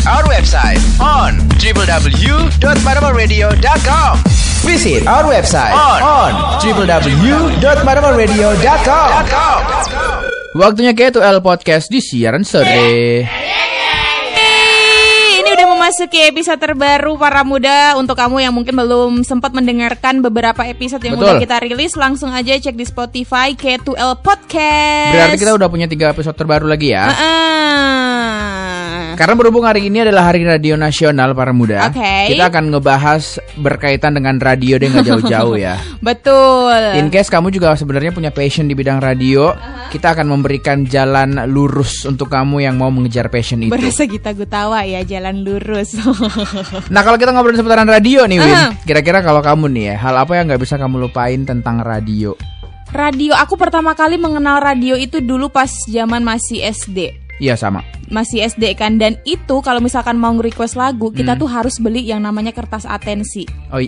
Visit our website on www.manamalradio.com. Visit our website on, on www.manamalradio.com. Waktunya K2L Podcast di siaran sore. Ini udah memasuki episode terbaru para muda Untuk kamu yang mungkin belum sempat mendengarkan beberapa episode yang Betul. udah kita rilis Langsung aja cek di Spotify K2L Podcast Berarti kita udah punya tiga episode terbaru lagi ya. Ah. Karena berhubung hari ini adalah Hari Radio Nasional para muda, Oke. kita akan ngebahas berkaitan dengan radio deh nggak jauh-jauh ya. Betul In case kamu juga sebenarnya punya passion di bidang radio, kita akan memberikan jalan lurus untuk kamu yang mau mengejar passion itu. Berasa kita gutawa ya jalan lurus Nah kalau kita ngobrolin seputaran radio nih Win, Aha. kira-kira kalau kamu nih ya, hal apa yang nggak bisa kamu lupain tentang radio? Radio, aku pertama kali mengenal radio itu dulu pas zaman masih SD Iya sama. masih SD kan dan itu kalau misalkan mau nge-request lagu kita Hmm. tuh harus beli yang namanya kertas atensi. Oh, eh,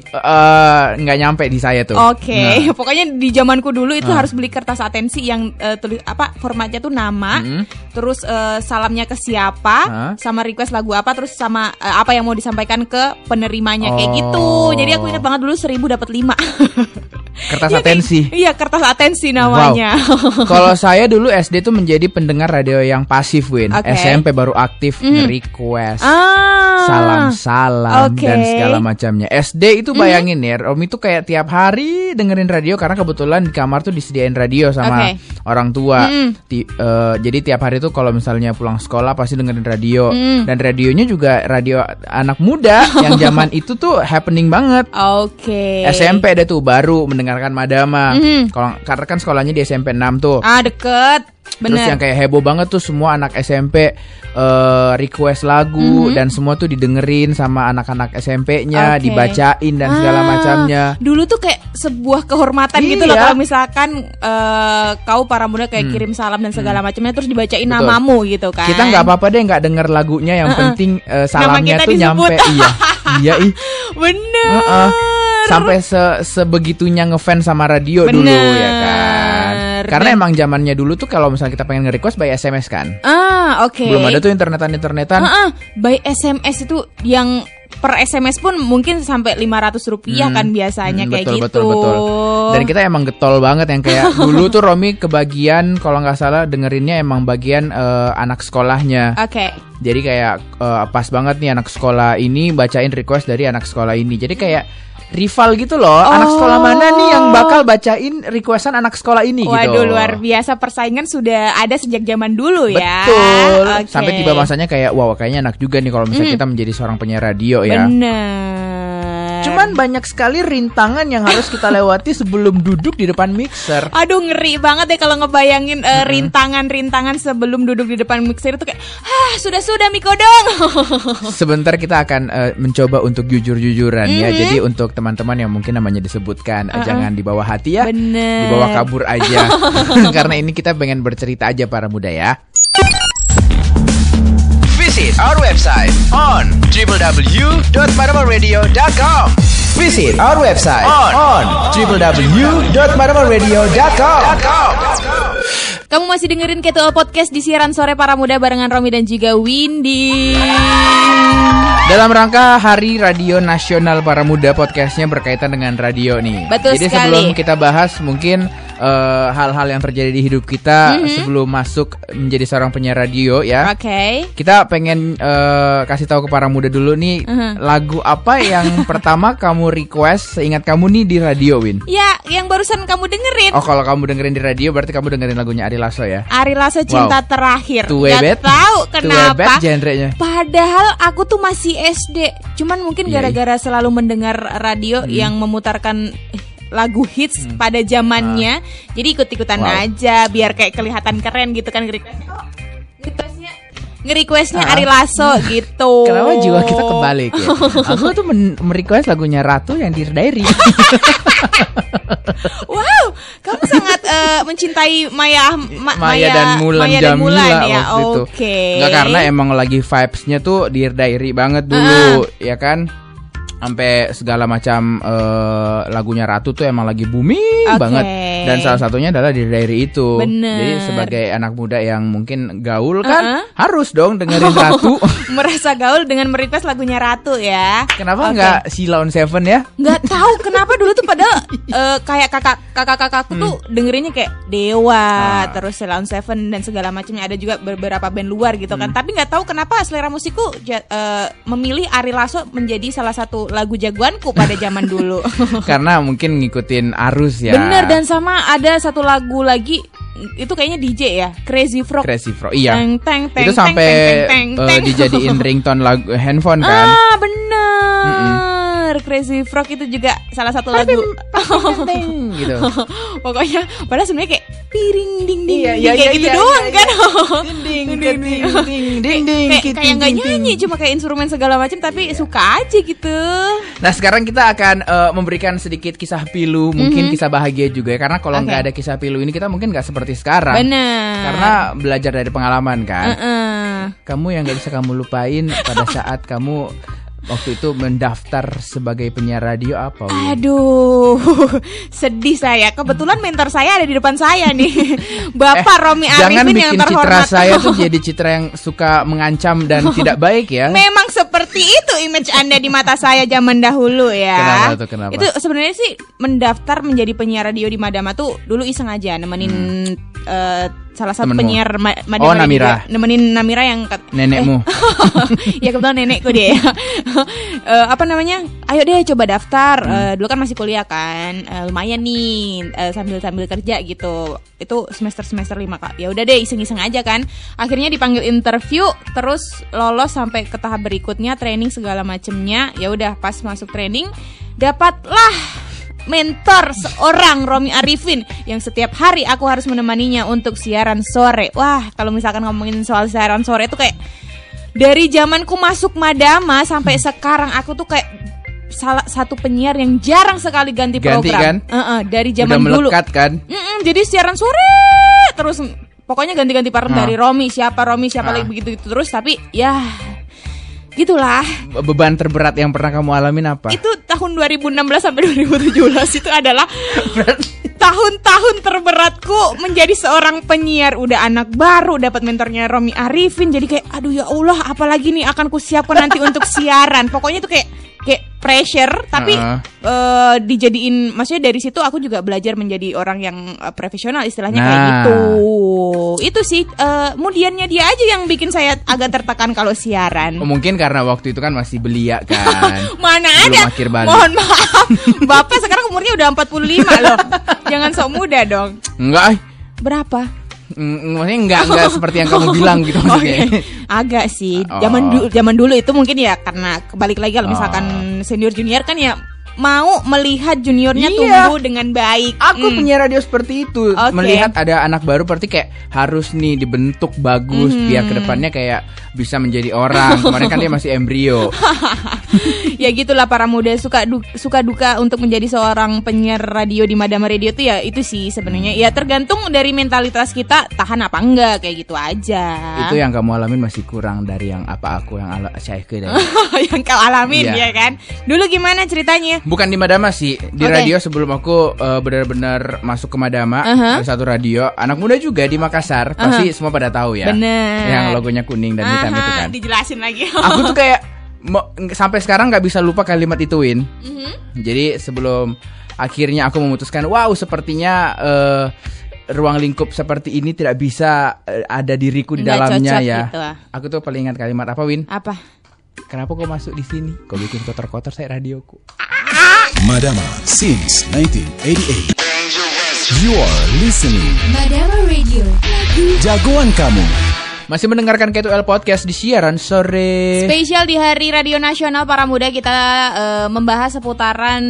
nggak nyampe di saya tuh. Oke, Nah, pokoknya di zamanku dulu itu Ah. harus beli kertas atensi yang eh, tulis apa formatnya tuh nama, Mm. terus eh, salamnya ke siapa, Ah. sama request lagu apa, terus sama eh, apa yang mau disampaikan ke penerimanya kayak Oh. gitu. Jadi aku ingat banget dulu seribu dapat lima. kertas Iya, kayak- atensi. Iya kertas atensi namanya. Kalau saya dulu SD tuh menjadi pendengar radio yang pasif, Win. Oke. SMP baru aktif Mhm. request. ah. Salam-salam Oke. dan segala macamnya. SD itu bayangin ya, Romi tuh kayak tiap hari dengerin radio karena kebetulan di kamar tuh disediain radio sama Oke. orang tua. Mm-mm. Ti- eh, jadi tiap hari tuh kalau misalnya pulang sekolah pasti dengerin radio Mm. dan radionya juga radio anak muda yang zaman itu tuh happening banget. Oke. SMP deh tuh baru mendengarkan Madama. Mhm. Kalau karena kan sekolahnya di SMP 6 tuh. Ah deket. Terus Bener. yang kayak heboh banget tuh semua anak SMP eh, request lagu Mhm. dan semua tuh didengerin sama anak-anak SMP-nya, Oke. dibacain dan segala Ah, macamnya. Dulu tuh kayak sebuah kehormatan gitu loh Iya. kalau misalkan eh, kau para muda kayak Hmm. kirim salam dan segala macamnya terus dibacain Betul. namamu gitu kan. Kita nggak apa-apa deh nggak denger lagunya, yang penting eh, salamnya tuh disebut. nyampe. iya, iya ih. Bener. Heeh. Sampai se sebegitunya ngefans sama radio dulu ya kan. Bener. Karena Dan- emang zamannya dulu tuh kalau misalnya kita pengen nge-request by SMS kan. Ah, oke. Belum ada tuh internetan-internetan. Ah, ah. by SMS itu yang per SMS pun mungkin sampai 500 rupiah Hmm. kan biasanya Hmm, kayak betul, gitu. Betul, betul. Dan kita emang getol banget yang kayak dulu tuh Romi kebagian kalau nggak salah dengerinnya emang bagian eh, anak sekolahnya. Oke. Jadi kayak eh, pas banget nih anak sekolah ini bacain request dari anak sekolah ini. Jadi kayak rival gitu loh. Anak Oh. sekolah mana nih yang bakal bacain requestan anak sekolah ini gitu. Waduh luar biasa persaingan sudah ada sejak zaman dulu ya. Betul. Oke. Sampai tiba masanya kayak wow kayaknya enak juga nih kalau misalnya kita menjadi seorang penyiar radio ya. Bener. Cuman banyak sekali rintangan yang harus kita lewati sebelum duduk di depan mixer. Aduh ngeri banget deh kalau ngebayangin eh, rintangan-rintangan sebelum duduk di depan mixer itu kayak ah sudah-sudah Miko dong. Sebentar kita akan eh, mencoba untuk jujur-jujuran ya. Mhm. Jadi untuk teman-teman yang mungkin namanya disebutkan eh, jangan dibawa hati ya. Bener. Dibawa kabur aja. Karena ini kita pengen bercerita aja para muda ya. Visit our website on www.manamalradio.com. Visit our website on, on www.manamalradio.com. Kamu masih dengerin Ketua Podcast di siaran sore para muda barengan Romi dan juga Windy. Dalam rangka Hari Radio Nasional Para Muda podcastnya berkaitan dengan radio nih. Betul Jadi sekali. sebelum kita bahas mungkin eh, hal-hal yang terjadi di hidup kita Mhm. sebelum masuk menjadi seorang penyiar radio ya. Oke. Kita pengen eh, kasih tahu ke para muda dulu nih Mhm. lagu apa yang pertama kamu request seingat kamu nih di radio Win. Ya, yang barusan kamu dengerin. Oh kalau kamu dengerin di radio berarti kamu dengerin lagunya Ari Lasso ya. Ari Lasso Cinta Terakhir. Tuh Gak tahu kenapa. genrenya. Padahal aku tuh masih SD. Cuman mungkin Iya, gara-gara selalu mendengar radio yang memutarkan eh, lagu hits pada zamannya. Jadi ikut-ikutan Hmm. Wow. aja biar kayak kelihatan keren gitu kan. Oh, nge-requestnya Ah. Ari Lasso gitu. Kenapa jiwa kita kebalik ya? Aku tuh merequest lagunya Ratu yang Dear Diary. Wow, kamu sangat eh, mencintai Maya, Ma- Maya dan Mulan Maya dan Jamila Mulan ya. waktu itu. Oke. Enggak karena emang lagi vibes-nya tuh Dear Diary banget dulu, ya kan? Sampai segala macam eh, lagunya Ratu tuh emang lagi booming Oke. banget dan salah satunya adalah di dari itu. Bener. Jadi sebagai anak muda yang mungkin gaul kan Uh-uh. harus dong dengerin Ratu. Merasa gaul dengan merequest lagunya Ratu ya. Kenapa Oke. nggak Sheila on Seven ya? nggak tahu kenapa dulu tuh pada eh, kayak kakak kakak kakakku tuh dengerinnya kayak Dewa Ah. terus Ceylon Seven dan segala macamnya ada juga beberapa band luar gitu kan tapi nggak tahu kenapa selera musikku eh, memilih Ari Lasso menjadi salah satu lagu jagoanku pada zaman dulu Karena mungkin ngikutin arus ya. bener dan sama ada satu lagu lagi itu kayaknya DJ ya Crazy Frog Crazy Frog. Iya. Teng, teng, teng, itu teng, sampai teng, teng, teng. dijadiin ringtone lagu handphone kan. ah bener Crazy Frog itu juga salah satu lagu gitu. Pokoknya padahal sebenarnya kayak piring ding ding Iya, iya, kayak iya, gitu iya, doang iya, kan. Ding, ding, Ding, ding, ding. ding, Kayak kayak nggak nyanyi cuma kayak instrumen segala macam tapi suka aja gitu. Nah sekarang kita akan eh, memberikan sedikit kisah pilu, mungkin kisah bahagia juga ya. Karena kalau nggak ada kisah pilu ini kita mungkin nggak seperti sekarang. Bener. Karena belajar dari pengalaman kan. Heeh. Kamu yang nggak bisa kamu lupain pada saat kamu waktu itu mendaftar sebagai penyiar radio apa? Win? Aduh, sedih saya. Kebetulan mentor saya ada di depan saya nih, Bapak Romi Eh, Jangan Arifin yang bikin citra terhormat. saya tuh jadi citra yang suka mengancam dan tidak baik ya. Memang seperti itu image Anda di mata saya zaman dahulu ya. Kenapa tuh, kenapa? Itu sebenarnya sih mendaftar menjadi penyiar radio di Madama tuh dulu iseng aja nemenin eh, salah satu. Temenmu? penyiar Ma- Madama Oh, Namira. juga. nemenin Namira yang Nenekmu. ya kebetulan nenekku dia ya. Eh, apa namanya? Ayo deh coba daftar. Hmm. Eh, dulu kan masih kuliah kan. Eh, lumayan nih eh, sambil sambil kerja gitu. Itu semester semester lima kak. Ya udah deh iseng-iseng aja kan. Akhirnya dipanggil interview terus lolos sampai ke tahap berikutnya training segala macemnya. Ya udah pas masuk training dapatlah mentor seorang Romi Arifin yang setiap hari aku harus menemaninya untuk siaran sore. Wah, kalau misalkan ngomongin soal siaran sore itu kayak dari zamanku masuk Madama sampai sekarang aku tuh kayak salah satu penyiar yang jarang sekali ganti, Ganti, program. kan? Heeh, dari Udah zaman dulu. melekat kan? Mm-mm, jadi siaran sore terus pokoknya ganti-ganti partner Ah. dari Romi siapa Romi siapa Ah. lagi begitu terus tapi ya gitulah. Be- Beban terberat yang pernah kamu alamin apa? itu tahun 2016 sampai 2017 itu adalah tahun-tahun terberatku menjadi seorang penyiar. Udah anak baru dapat mentornya Romi Arifin. Jadi kayak aduh ya Allah apalagi nih akan kusiapkan nanti untuk siaran. Pokoknya itu kayak kayak pressure tapi Heeh. eh, dijadiin maksudnya dari situ aku juga belajar menjadi orang yang eh, profesional istilahnya kayak Nah. gitu itu sih eh, kemudiannya dia aja yang bikin saya agak tertekan kalau siaran Oh, mungkin karena waktu itu kan masih belia kan. Mana Belum ada? akhir balik. Mohon maaf. Bapak sekarang umurnya udah 45 loh. Jangan sok muda dong. Enggak. Berapa? Mm, maksudnya enggak enggak seperti yang kamu bilang gitu Oke. maksudnya. Agak sih. Oh. Zaman dulu zaman dulu itu mungkin ya karena kebalik lagi kalau Oh. misalkan senior junior kan ya mau melihat juniornya Iya. tumbuh dengan baik. Aku Hmm. penyiar radio seperti itu Oke. melihat ada anak baru berarti kayak harus nih dibentuk bagus Hmm. biar ke depannya kayak bisa menjadi orang. Kemarin kan dia masih embrio. ya gitulah para muda suka du- suka duka untuk menjadi seorang penyiar radio di Madama Radio tuh ya itu sih sebenarnya ya tergantung dari mentalitas kita tahan apa enggak kayak gitu aja. Itu yang kamu alamin masih kurang dari yang apa aku yang ala saya ke dari. yang kau alamin Iya. ya kan. Dulu gimana ceritanya? Bukan di Madama sih, di Oke. radio sebelum aku eh, benar-benar masuk ke Madama, Aha. ada satu radio, anak muda juga di Makassar, pasti semua pada tahu ya. Bener. Yang logonya kuning dan hitam itu Aha, kan. Dijelasin lagi. Aku tuh kayak sampai sekarang nggak bisa lupa kalimat itu Win. Mhm. Jadi sebelum akhirnya aku memutuskan, wow sepertinya eh, ruang lingkup seperti ini tidak bisa eh, ada diriku di Nggak dalamnya ya. gitu ah. Aku tuh paling ingat kalimat apa Win? Apa? Kenapa kau masuk di sini? Kau bikin kotor-kotor saya radioku. Madama since 1988. You are listening Madama Radio. jagoan kamu. Masih mendengarkan K2L Podcast di siaran sore Spesial di Hari Radio Nasional para muda kita eh, membahas seputaran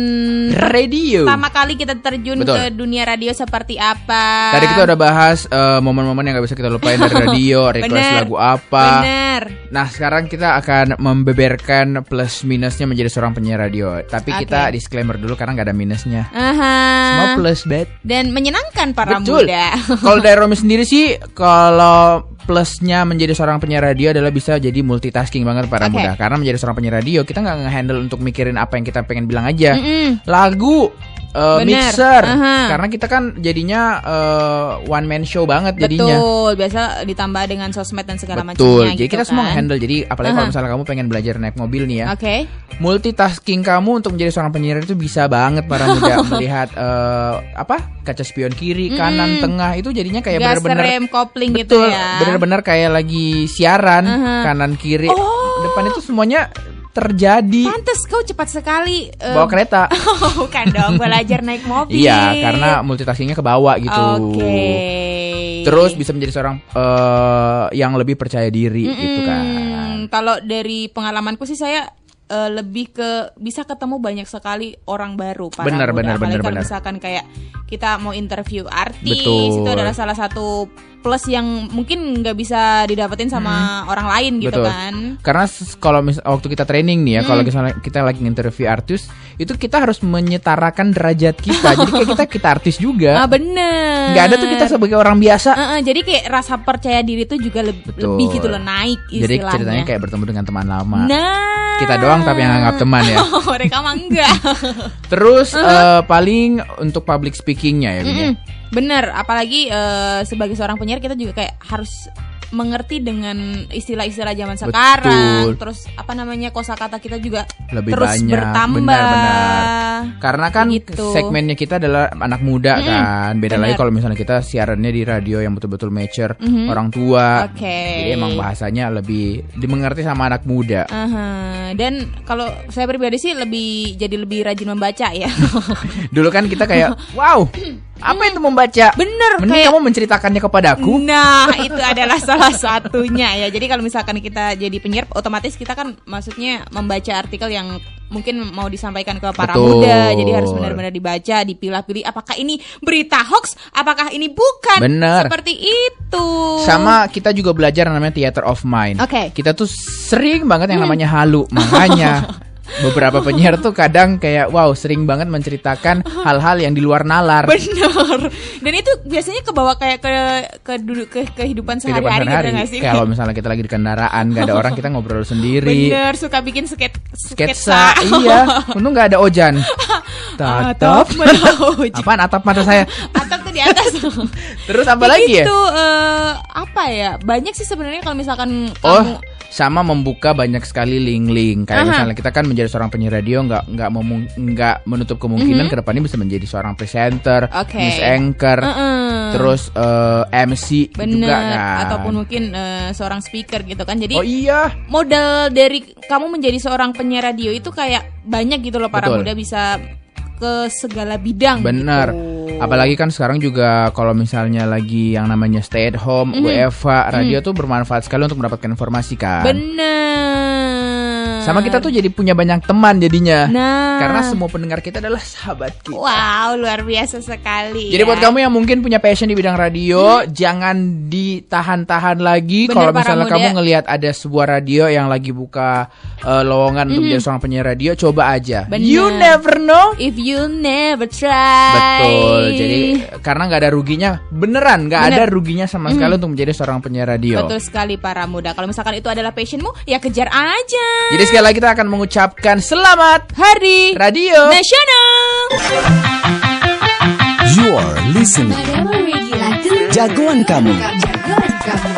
radio. pertama kali kita terjun Betul. ke dunia radio seperti apa. Tadi kita udah bahas eh, momen-momen yang gak bisa kita lupain dari radio, request Bener. lagu apa. Bener. Nah sekarang kita akan membeberkan plus minusnya menjadi seorang penyiar radio. Tapi Oke. kita disclaimer dulu karena nggak ada minusnya. Aha. Semua plus bet. Dan menyenangkan para Betul. muda. kalau dari Romi sendiri sih, kalau plusnya menjadi seorang penyiar radio adalah bisa jadi multitasking banget para Oke. muda. Karena menjadi seorang penyiar radio kita nggak nge-handle untuk mikirin apa yang kita pengen bilang aja. Mm-mm. Lagu, eh, Bener. mixer. Aha. Karena kita kan jadinya eh, one man show banget jadinya. Betul, biasa ditambah dengan sosmed dan segala Betul. macamnya Jadi gitu kita semua kan. handle. Jadi apalagi kalau Aha. misalnya kamu pengen belajar naik mobil nih ya. Oke. Multitasking kamu untuk menjadi seorang penyiar itu bisa banget para muda melihat eh, apa kaca spion kiri, kanan, tengah itu jadinya kayak Gas bener-bener rem kopling gitu betul, ya. bener-bener kayak lagi siaran Aha. kanan kiri, Oh. depan itu semuanya terjadi. Pantes kau cepat sekali eh, Bawa kereta. Oh, bukan dong, belajar naik mobil. Iya, karena multitaskingnya ke bawah gitu. Oke. Terus bisa menjadi seorang eh, yang lebih percaya diri gitu kan. Kalau dari pengalamanku sih saya eh, lebih ke bisa ketemu banyak sekali orang baru para Benar, muda. benar, benar, benar. misalkan kayak kita mau interview artis Betul. itu adalah salah satu plus yang mungkin nggak bisa didapetin sama orang lain gitu Hmm. Betul. kan Karena kalau mis- waktu kita training nih ya, kalau misalnya kita lagi interview artis, itu kita harus menyetarakan derajat kita. Jadi kayak kita kita artis ah juga. bener Nggak ada tuh kita sebagai orang biasa. Eh, eh, jadi kayak rasa percaya diri tuh juga leb- Betul. lebih gitu loh naik Jadi istilahnya ceritanya kayak bertemu dengan teman lama. nah Kita doang tapi yang anggap teman ya. mereka mah enggak Terus eh, paling untuk public speakingnya ya, ya. Mm-mm. Bener, apalagi eh, sebagai seorang penyiar kita juga kayak harus mengerti dengan istilah-istilah zaman Betul. sekarang. Terus apa namanya kosakata kita juga Lebih terus banyak, bertambah. benar-benar. Karena kan Gitu. segmennya kita adalah anak muda kan. Beda benar. lagi kalau misalnya kita siarannya di radio yang betul-betul mature orang tua. Oke. Jadi emang bahasanya lebih dimengerti sama anak muda. Aha. Dan kalau saya pribadi sih lebih jadi lebih rajin membaca ya. Dulu kan kita kayak, wow, apa itu membaca? Bener, Mending kayak- kamu menceritakannya kepadaku. Nah, itu adalah salah satunya ya. Jadi kalau misalkan kita jadi penyiar, otomatis kita kan maksudnya membaca artikel yang mungkin mau disampaikan ke para Betul. muda. Jadi harus benar-benar dibaca, dipilah-pilih apakah ini berita hoax, apakah ini bukan. Bener. Seperti itu. Sama kita juga belajar namanya theater of mind. Oke. Hmm. Kita tuh sering banget yang namanya halu. Makanya beberapa penyiar tuh kadang kayak wow sering banget menceritakan hal-hal yang di luar nalar. Bener. Dan itu biasanya kebawa kayak ke ke duduk ke kehidupan Kehidupan sehari-hari gitu nggak sih? Kalau misalnya kita lagi di kendaraan gak ada orang kita ngobrol sendiri. Bener, suka bikin sket Sketsa, iya. Untung nggak ada ojan. Tatap. menuju. Apaan atap mata saya? Atap tuh di atas. Terus apa Kayak lagi ya? gitu, eh, apa ya? Banyak sih sebenarnya kalau misalkan Oh, kamu sama membuka banyak sekali link-link. Kayak Aha. misalnya kita kan menjadi seorang penyiar radio nggak nggak nggak menutup kemungkinan ke depannya bisa menjadi seorang presenter. Oke. news anchor, Heeh. terus eh, MC bener juga kan. ataupun mungkin eh, seorang speaker gitu kan. Jadi Oh iya, modal dari kamu menjadi seorang penyiar radio itu kayak banyak gitu loh para Betul. muda bisa ke segala bidang. benar. gitu. Apalagi kan sekarang juga kalau misalnya lagi yang namanya stay at home, Mhm. WFH, radio tuh bermanfaat sekali untuk mendapatkan informasi kan. Bener. Sama kita tuh jadi punya banyak teman jadinya. Nah. Karena semua pendengar kita adalah sahabat kita. Wow, luar biasa sekali. Jadi ya. buat kamu yang mungkin punya passion di bidang radio, jangan ditahan-tahan lagi kalau misalnya muda. kamu ngelihat ada sebuah radio yang lagi buka eh, lowongan untuk menjadi seorang penyiar radio, coba aja. Bener. You never know. If you never try. Betul. Jadi karena nggak ada ruginya, beneran nggak Bener. ada ruginya sama sekali untuk menjadi seorang penyiar radio. Betul sekali para muda. Kalau misalkan itu adalah passionmu, ya kejar aja. Jadi sekali lagi kita akan mengucapkan selamat Hari radio. Nasional. You are listening. Jagoan kamu. Jagoan kamu.